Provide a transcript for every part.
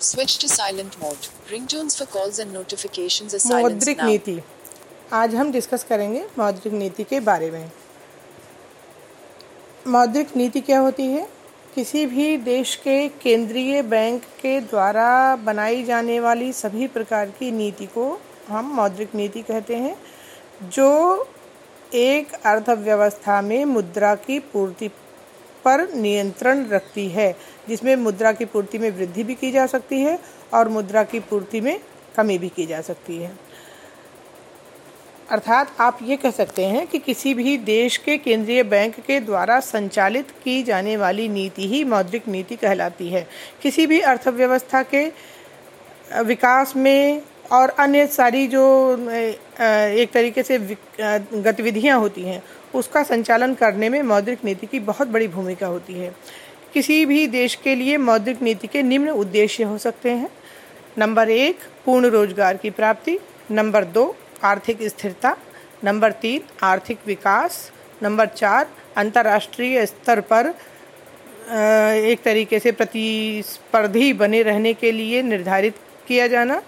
Switch to silent mode. Ringtones for calls and notifications are मौद्रिक नीति। आज हम डिस्कस करेंगे मौद्रिक नीति के बारे में। मौद्रिक नीति क्या होती है? किसी भी देश के केंद्रीय बैंक के द्वारा बनाई जाने वाली सभी प्रकार की नीति को हम मौद्रिक नीति कहते हैं जो एक अर्थव्यवस्था में मुद्रा की पूर्ति पर नियंत्रण रखती है, जिसमें मुद्रा की पूर्ति में वृद्धि भी की जा सकती है और मुद्रा की पूर्ति में कमी भी की जा सकती है। अर्थात आप ये कह सकते हैं कि किसी भी देश के केंद्रीय बैंक के द्वारा संचालित की जाने वाली नीति ही मौद्रिक नीति कहलाती है। किसी भी अर्थव्यवस्था के विकास में और अन्य सारी जो एक तरीके से गतिविधियाँ होती हैं उसका संचालन करने में मौद्रिक नीति की बहुत बड़ी भूमिका होती है। किसी भी देश के लिए मौद्रिक नीति के निम्न उद्देश्य हो सकते हैं। नंबर एक, पूर्ण रोज़गार की प्राप्ति। नंबर दो, आर्थिक स्थिरता। नंबर तीन, आर्थिक विकास। नंबर चार, अंतर्राष्ट्रीय स्तर पर एक तरीके से प्रतिस्पर्धी बने रहने के लिए निर्धारित किया जाना।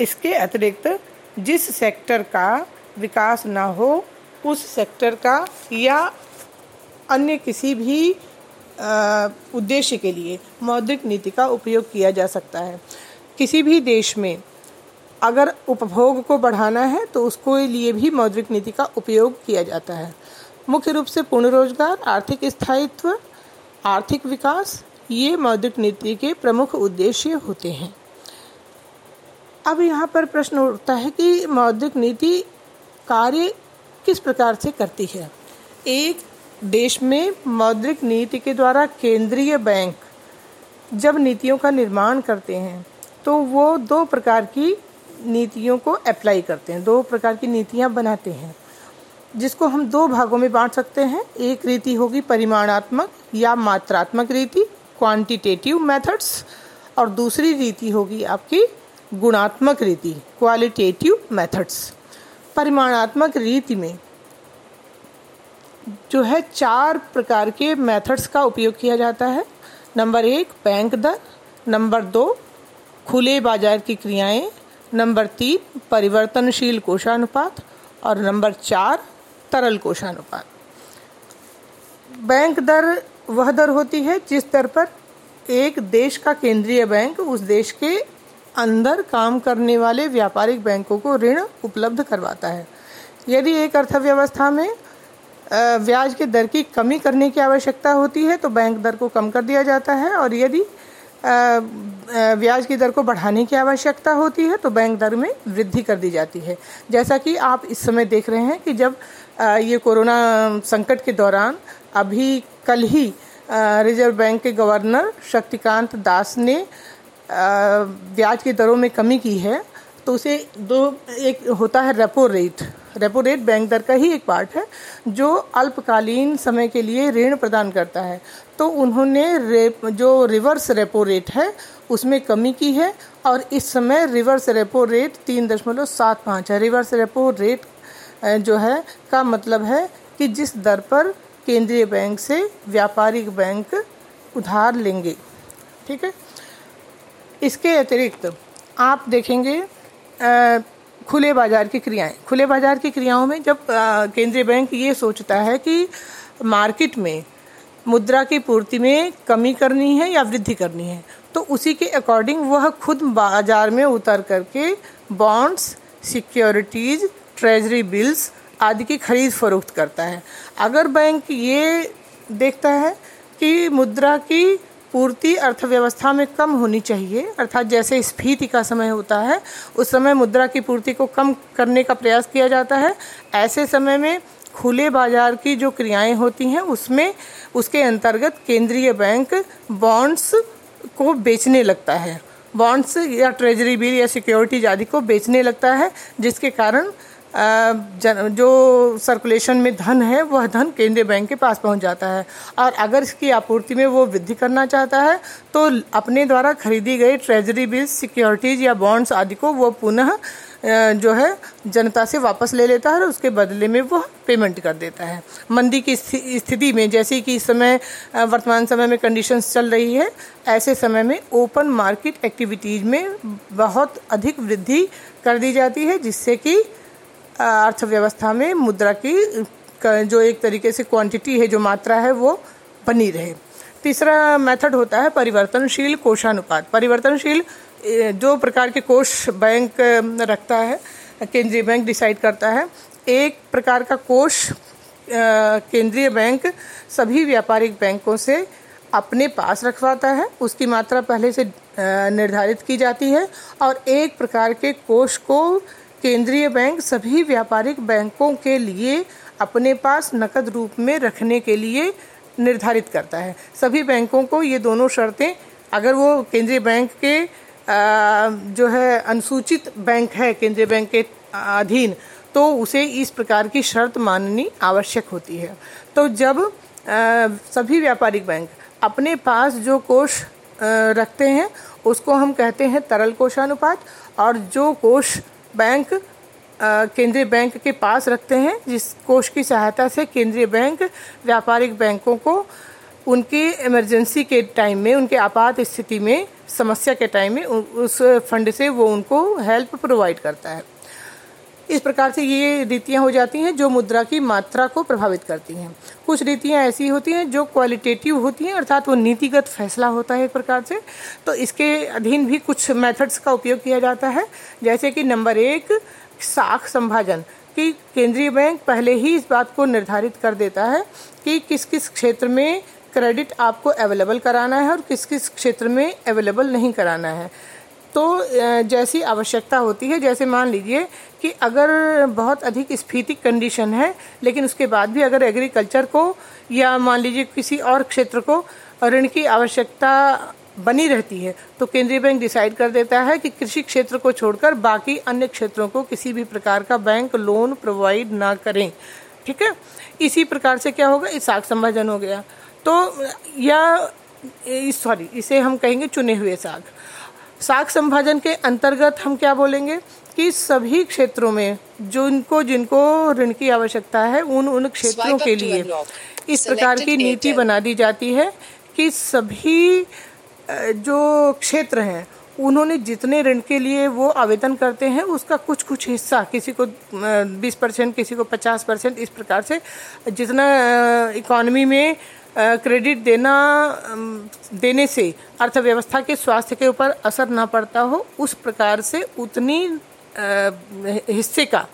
इसके अतिरिक्त, जिस सेक्टर का विकास ना हो उस सेक्टर का या अन्य किसी भी उद्देश्य के लिए मौद्रिक नीति का उपयोग किया जा सकता है। किसी भी देश में अगर उपभोग को बढ़ाना है तो उसको लिए भी मौद्रिक नीति का उपयोग किया जाता है। मुख्य रूप से पूर्ण रोज़गार, आर्थिक स्थायित्व, आर्थिक विकास, ये मौद्रिक नीति के प्रमुख उद्देश्य होते हैं। अब यहाँ पर प्रश्न उठता है कि मौद्रिक नीति कार्य किस प्रकार से करती है? एक, देश में मौद्रिक नीति के द्वारा केंद्रीय बैंक जब नीतियों का निर्माण करते हैं तो वो दो प्रकार की नीतियों को अप्लाई करते हैं, दो प्रकार की नीतियाँ बनाते हैं, जिसको हम दो भागों में बांट सकते हैं। एक रीति होगी परिमाणात्मक या मात्रात्मक रीति क्वांटिटेटिव मेथड्स और दूसरी रीति होगी आपकी गुणात्मक रीति क्वालिटेटिव मेथड्स परिमाणात्मक रीति में जो है चार प्रकार के मेथड्स का उपयोग किया जाता है। नंबर एक बैंक दर। नंबर दो, खुले बाज़ार की क्रियाएँ। नंबर तीन, परिवर्तनशील कोषानुपात। और नंबर चार, तरल कोषानुपात। बैंक दर वह दर होती है जिस दर पर एक देश का केंद्रीय बैंक उस देश के अंदर काम करने वाले व्यापारिक बैंकों को ऋण उपलब्ध करवाता है। यदि एक अर्थव्यवस्था में ब्याज की दर की कमी करने की आवश्यकता होती है तो बैंक दर को कम कर दिया जाता है और यदि ब्याज की दर को बढ़ाने की आवश्यकता होती है तो बैंक दर में वृद्धि कर दी जाती है। जैसा कि आप इस समय देख रहे हैं कि जब ये कोरोना संकट के दौरान अभी कल ही रिज़र्व बैंक के गवर्नर शक्तिकांत दास ने ब्याज की दरों में कमी की है तो उसे दो, एक होता है repo rate. Repo rate bank दर का ही एक पार्ट है, जो अल्पकालीन समय के लिए ऋण प्रदान करता है। तो उन्होंने रेप, जो रिवर्स रेपो रेट है, उसमें कमी की है, और इस समय रिवर्स रेपो रेट तीन दशमलव सात पाँच है। रिवर्स रेपो रेट जो है, का मतलब है कि जिस दर पर केंद्रीय बैंक से व्यापारिक बैंक उधार लेंगे। ठीक है? इसके अतिरिक्त आप देखेंगे खुले बाज़ार की क्रियाएँ। खुले बाज़ार की क्रियाओं में जब केंद्रीय बैंक ये सोचता है कि मार्केट में मुद्रा की पूर्ति में कमी करनी है या वृद्धि करनी है तो उसी के अकॉर्डिंग वह खुद बाज़ार में उतर करके बॉन्ड्स, सिक्योरिटीज, ट्रेजरी बिल्स आदि की खरीद फरोख्त करता है। अगर बैंक ये देखता है कि मुद्रा की पूर्ति अर्थव्यवस्था में कम होनी चाहिए, अर्थात जैसे स्फीति का समय होता है, उस समय मुद्रा की पूर्ति को कम करने का प्रयास किया जाता है। ऐसे समय में खुले बाज़ार की जो क्रियाएँ होती हैं, उसमें उसके अंतर्गत केंद्रीय बैंक बॉन्ड्स को बेचने लगता है। बॉन्ड्स या ट्रेजरी बिल या सिक्योरिटीज आदि को बेचने लगता है, जिसके कारण जो सर्कुलेशन में धन है, वह धन केंद्रीय बैंक के पास पहुँच जाता है। और अगर इसकी आपूर्ति में वो वृद्धि करना चाहता है तो अपने द्वारा खरीदी गई ट्रेजरी बिल्स सिक्योरिटीज या बॉन्ड्स आदि को वो पुनः जो है, जनता से वापस ले लेता है और उसके बदले में वो पेमेंट कर देता है। मंदी की स्थिति में, जैसे कि इस समय वर्तमान समय में कंडीशंस चल रही है, ऐसे समय में ओपन मार्केट एक्टिविटीज़ में बहुत अधिक वृद्धि कर दी जाती है, जिससे कि अर्थव्यवस्था में मुद्रा की जो एक तरीके से क्वांटिटी है, जो मात्रा है, वो बनी रहे। तीसरा मेथड होता है परिवर्तनशील कोषानुपात। परिवर्तनशील जो प्रकार के कोष बैंक रखता है, केंद्रीय बैंक डिसाइड करता है, एक प्रकार का कोष केंद्रीय बैंक सभी व्यापारिक बैंकों से अपने पास रखवाता है। उसकी मात्रा पहले से निर्धारित की जाती है और एक प्रकार के कोष को केंद्रीय बैंक सभी व्यापारिक बैंकों के लिए अपने पास नकद रूप में रखने के लिए निर्धारित करता है। सभी बैंकों को ये दोनों शर्तें, अगर वो केंद्रीय बैंक के जो है, अनुसूचित बैंक है, केंद्रीय बैंक के अधीन तो उसे इस प्रकार की शर्त माननी आवश्यक होती है। तो जब सभी व्यापारिक बैंक अपने पास जो कोष रखते हैं, उसको हम कहते हैं तरल कोषानुपात, और जो कोष बैंक केंद्रीय बैंक के पास रखते हैं, जिस कोष की सहायता से केंद्रीय बैंक व्यापारिक बैंकों को उनकी इमरजेंसी के टाइम में, उनके आपात स्थिति में, समस्या के टाइम में उस फंड से वो उनको हेल्प प्रोवाइड करता है। इस प्रकार से ये रीतियाँ हो जाती हैं जो मुद्रा की मात्रा को प्रभावित करती हैं। कुछ रीतियाँ ऐसी होती हैं जो क्वालिटेटिव होती हैं, अर्थात वो नीतिगत फैसला होता है एक प्रकार से। तो इसके अधीन भी कुछ मेथड्स का उपयोग किया जाता है, जैसे कि नंबर एक, साख संभाजन, कि केंद्रीय बैंक पहले ही इस बात को निर्धारित कर देता है कि किस किस क्षेत्र में क्रेडिट आपको अवेलेबल कराना है और किस किस क्षेत्र में अवेलेबल नहीं कराना है। तो जैसी आवश्यकता होती है, जैसे मान लीजिए कि अगर बहुत अधिक स्फीतिक कंडीशन है, लेकिन उसके बाद भी अगर एग्रीकल्चर को या मान लीजिए किसी और क्षेत्र को ऋण की आवश्यकता बनी रहती है तो केंद्रीय बैंक डिसाइड कर देता है कि कृषि क्षेत्र को छोड़कर बाकी अन्य क्षेत्रों को किसी भी प्रकार का बैंक लोन प्रोवाइड ना करें। ठीक है? इसी प्रकार से क्या होगा? इस साग संभाजन हो गया। तो या सॉरी इसे हम कहेंगे चुने हुए साग साग संभाजन के अंतर्गत हम क्या बोलेंगे कि सभी क्षेत्रों में जिनको जिनको ऋण की आवश्यकता है उन उन क्षेत्रों के लिए इस प्रकार की नीति बना दी जाती है कि सभी जो क्षेत्र हैं उन्होंने जितने ऋण के लिए वो आवेदन करते हैं उसका कुछ कुछ हिस्सा किसी को 20 परसेंट किसी को 50 परसेंट इस प्रकार से जितना इकोनॉमी में क्रेडिट देना देने से अर्थव्यवस्था के स्वास्थ्य के ऊपर असर ना पड़ता हो, उस प्रकार से उतनी हिस्से का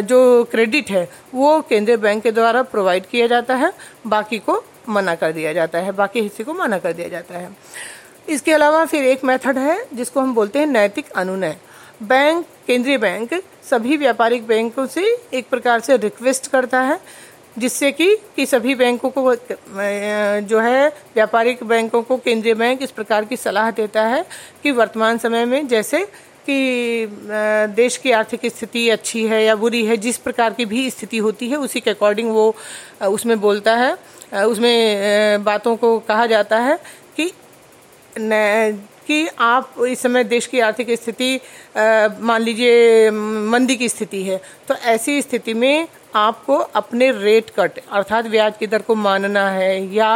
जो क्रेडिट है, वो केंद्रीय बैंक के द्वारा प्रोवाइड किया जाता है, बाकी को मना कर दिया जाता है, बाकी हिस्से को मना कर दिया जाता है। इसके अलावा फिर एक मेथड है, जिसको हम बोलते हैं नैतिक अनुनय। बैंक, केंद्रीय बैंक, सभी व्यापारिक बैंकों से एक प्रकार से रिक्वेस्ट करता है जिससे कि कि सभी बैंकों को जो है, व्यापारिक बैंकों को केंद्रीय बैंक इस प्रकार की सलाह देता है कि वर्तमान समय में जैसे कि देश की आर्थिक स्थिति अच्छी है या बुरी है, जिस प्रकार की भी स्थिति होती है, उसी के अकॉर्डिंग वो उसमें बोलता है। उसमें बातों को कहा जाता है कि कि आप इस समय देश की आर्थिक स्थिति मान लीजिए, मंदी की स्थिति है तो ऐसी स्थिति में आपको अपने रेट कट अर्थात ब्याज की दर को मानना है या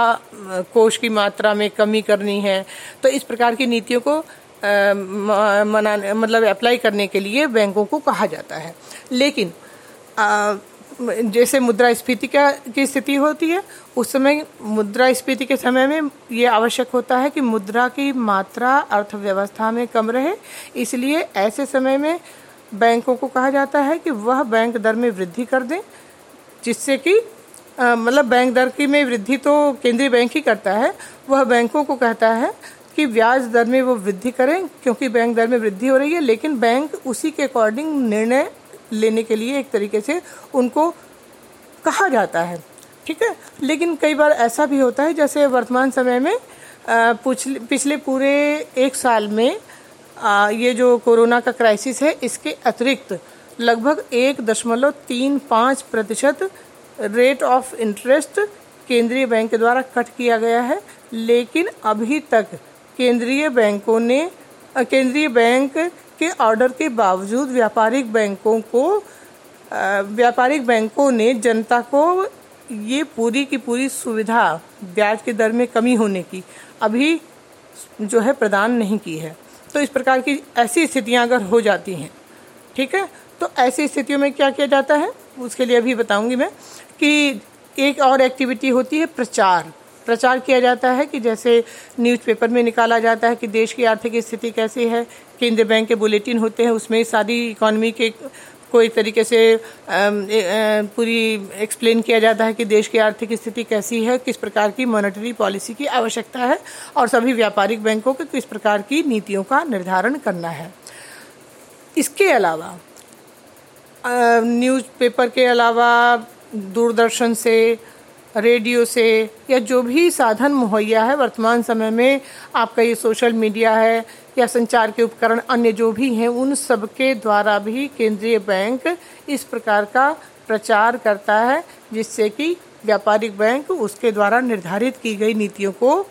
कोष की मात्रा में कमी करनी है तो इस प्रकार की नीतियों को मनाने मतलब अप्लाई करने के लिए बैंकों को कहा जाता है। लेकिन आ, जैसे मुद्रास्फीति का की स्थिति होती है उस समय मुद्रास्फीति के समय में ये आवश्यक होता है कि मुद्रा की मात्रा अर्थव्यवस्था में कम रहे इसलिए ऐसे समय में बैंकों को कहा जाता है कि वह बैंक दर में वृद्धि कर दें, जिससे कि मतलब बैंक दर की में वृद्धि तो केंद्रीय बैंक ही करता है, वह बैंकों को कहता है कि ब्याज दर में वो वृद्धि करें, क्योंकि बैंक दर में वृद्धि हो रही है, लेकिन बैंक उसी के अकॉर्डिंग निर्णय लेने के लिए एक तरीके से उनको कहा जाता है। ठीक है? लेकिन कई बार ऐसा भी होता है, जैसे वर्तमान समय में पिछले पूरे एक साल में ये जो कोरोना का क्राइसिस है, इसके अतिरिक्त लगभग एक दशमलव तीन पाँच प्रतिशत रेट ऑफ़ इंटरेस्ट केंद्रीय बैंक द्वारा कट किया गया है। लेकिन अभी तक केंद्रीय बैंकों ने केंद्रीय बैंक के ऑर्डर के बावजूद व्यापारिक बैंकों को व्यापारिक बैंकों ने जनता को ये पूरी की पूरी सुविधा ब्याज के दर में कमी होने की अभी जो है प्रदान नहीं की है। तो इस प्रकार की ऐसी स्थितियाँ अगर हो जाती हैं, ठीक है? तो ऐसी स्थितियों में क्या किया जाता है? उसके लिए अभी बताऊँगी मैं कि एक और एक्टिविटी होती है प्रचार। प्रचार किया जाता है कि जैसे न्यूज़पेपर में निकाला जाता है कि देश की आर्थिक स्थिति कैसी है, केंद्रीय बैंक के बुलेटिन होते हैं, उसमें सारी इकोनॉमी के कोई तरीके से पूरी एक्सप्लेन किया जाता है कि देश की आर्थिक स्थिति कैसी है, किस प्रकार की मॉनेटरी पॉलिसी की आवश्यकता है और सभी व्यापारिक बैंकों को किस प्रकार की नीतियों का निर्धारण करना है। इसके अलावा न्यूज़पेपर के अलावा, दूरदर्शन से, रेडियो से या जो भी साधन मुहैया है, वर्तमान समय में आपका ये सोशल मीडिया है या संचार के उपकरण, अन्य जो भी हैं, उन सब के द्वारा भी केंद्रीय बैंक इस प्रकार का प्रचार करता है, जिससे कि व्यापारिक बैंक उसके द्वारा निर्धारित की गई नीतियों को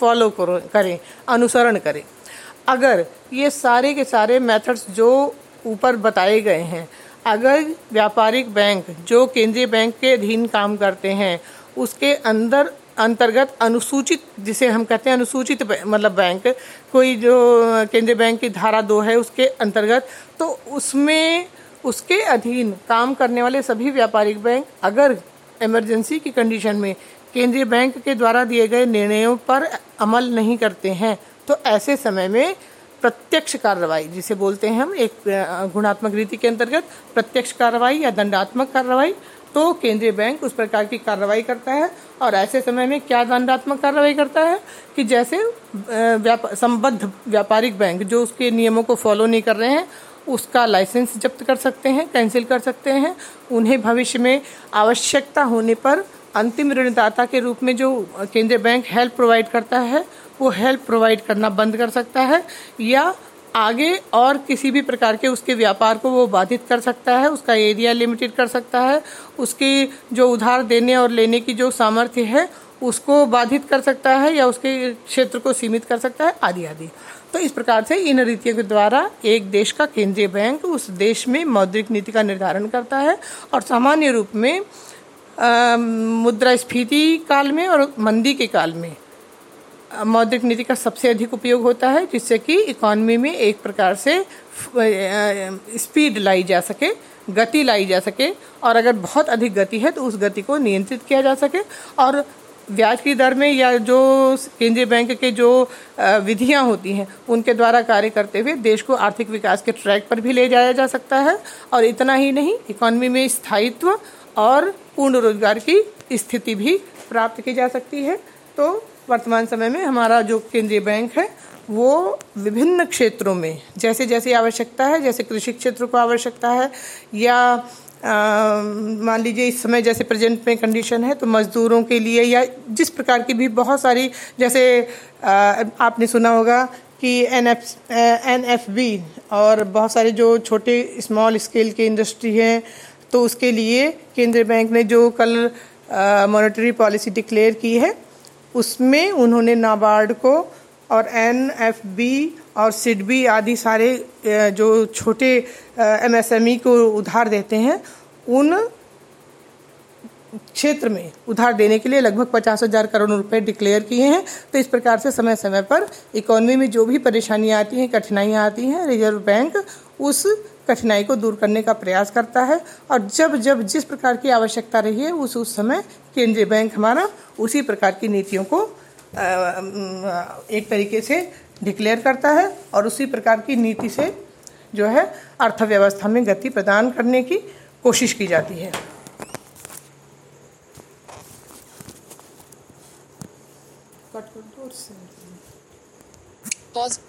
फॉलो करो, करें, अनुसरण करें। अगर ये सारे के सारे मेथड्स जो ऊपर बताए गए हैं, अगर व्यापारिक बैंक, जो केंद्रीय बैंक के अधीन काम करते हैं, उसके अंदर अंतर्गत अनुसूचित, जिसे हम कहते हैं अनुसूचित मतलब बैंक, कोई जो केंद्रीय बैंक की धारा दो है उसके अंतर्गत तो उसमें, उसके अधीन काम करने वाले सभी व्यापारिक बैंक अगर इमरजेंसी की कंडीशन में केंद्रीय बैंक के द्वारा दिए गए निर्णयों पर अमल नहीं करते हैं तो ऐसे समय में प्रत्यक्ष कार्रवाई, जिसे बोलते हैं हम एक गुणात्मक रीति के अंतर्गत प्रत्यक्ष कार्रवाई या दंडात्मक कार्रवाई तो केंद्रीय बैंक उस प्रकार की कार्रवाई करता है और ऐसे समय में क्या दंडात्मक कार्रवाई करता है कि जैसे व्याप, संबद्ध व्यापारिक बैंक जो उसके नियमों को फॉलो नहीं कर रहे हैं, उसका लाइसेंस जब्त कर सकते हैं, कैंसिल कर सकते हैं, उन्हें भविष्य में आवश्यकता होने पर अंतिम ऋणदाता के रूप में जो केंद्रीय बैंक हेल्प प्रोवाइड करता है वो हेल्प प्रोवाइड करना बंद कर सकता है या आगे और किसी भी प्रकार के उसके व्यापार को वो बाधित कर सकता है, उसका एरिया लिमिटेड कर सकता है, उसकी जो उधार देने और लेने की जो सामर्थ्य है, उसको बाधित कर सकता है या उसके क्षेत्र को सीमित कर सकता है, आदि आदि। तो इस प्रकार से इन रीतियों के द्वारा एक देश का केंद्रीय बैंक उस देश में मौद्रिक नीति का निर्धारण करता है और सामान्य रूप में मुद्रास्फीति काल में और मंदी के काल में मौद्रिक नीति का सबसे अधिक उपयोग होता है, जिससे कि इकॉनमी में एक प्रकार से स्पीड लाई जा सके, गति लाई जा सके, और अगर बहुत अधिक गति है तो उस गति को नियंत्रित किया जा सके। और ब्याज की दर में या जो केंद्रीय बैंक के जो विधियाँ होती हैं, उनके द्वारा कार्य करते हुए देश को आर्थिक विकास के ट्रैक पर भी ले जाया जा सकता है। और इतना ही नहीं, इकॉनमी में स्थायित्व और पूर्ण रोज़गार की स्थिति भी प्राप्त की जा सकती है। तो वर्तमान समय में हमारा जो केंद्रीय बैंक है वो विभिन्न क्षेत्रों में जैसे जैसे आवश्यकता है जैसे कृषि क्षेत्र को आवश्यकता है या मान लीजिए इस समय जैसे प्रेजेंट में कंडीशन है तो मजदूरों के लिए या जिस प्रकार की भी बहुत सारी जैसे अ, आपने सुना होगा कि N F N F B और बहुत सारे जो छोटे स्मॉल स्केल के इंडस्ट्री हैं तो उसके लिए केंद्रीय बैंक ने जो कल मॉनेटरी पॉलिसी डिक्लेयर की है उसमें उन्होंने नाबार्ड को और एन एफ़ बी और सिडबी आदि सारे जो छोटे एमएसएमई को उधार देते हैं, उन क्षेत्र में उधार देने के लिए लगभग पचास हज़ार करोड़ रुपए डिक्लेयर किए हैं। तो इस प्रकार से समय समय पर इकोनॉमी में जो भी परेशानियाँ आती हैं, कठिनाइयाँ आती हैं, रिज़र्व बैंक उस कठिनाई को दूर करने का प्रयास करता है और जब जब जिस प्रकार की आवश्यकता रही है उस उस समय केंद्रीय बैंक हमारा उसी प्रकार की नीतियों को एक तरीके से डिक्लेयर करता है और उसी प्रकार की नीति से जो है अर्थव्यवस्था में गति प्रदान करने की कोशिश की जाती है Pause.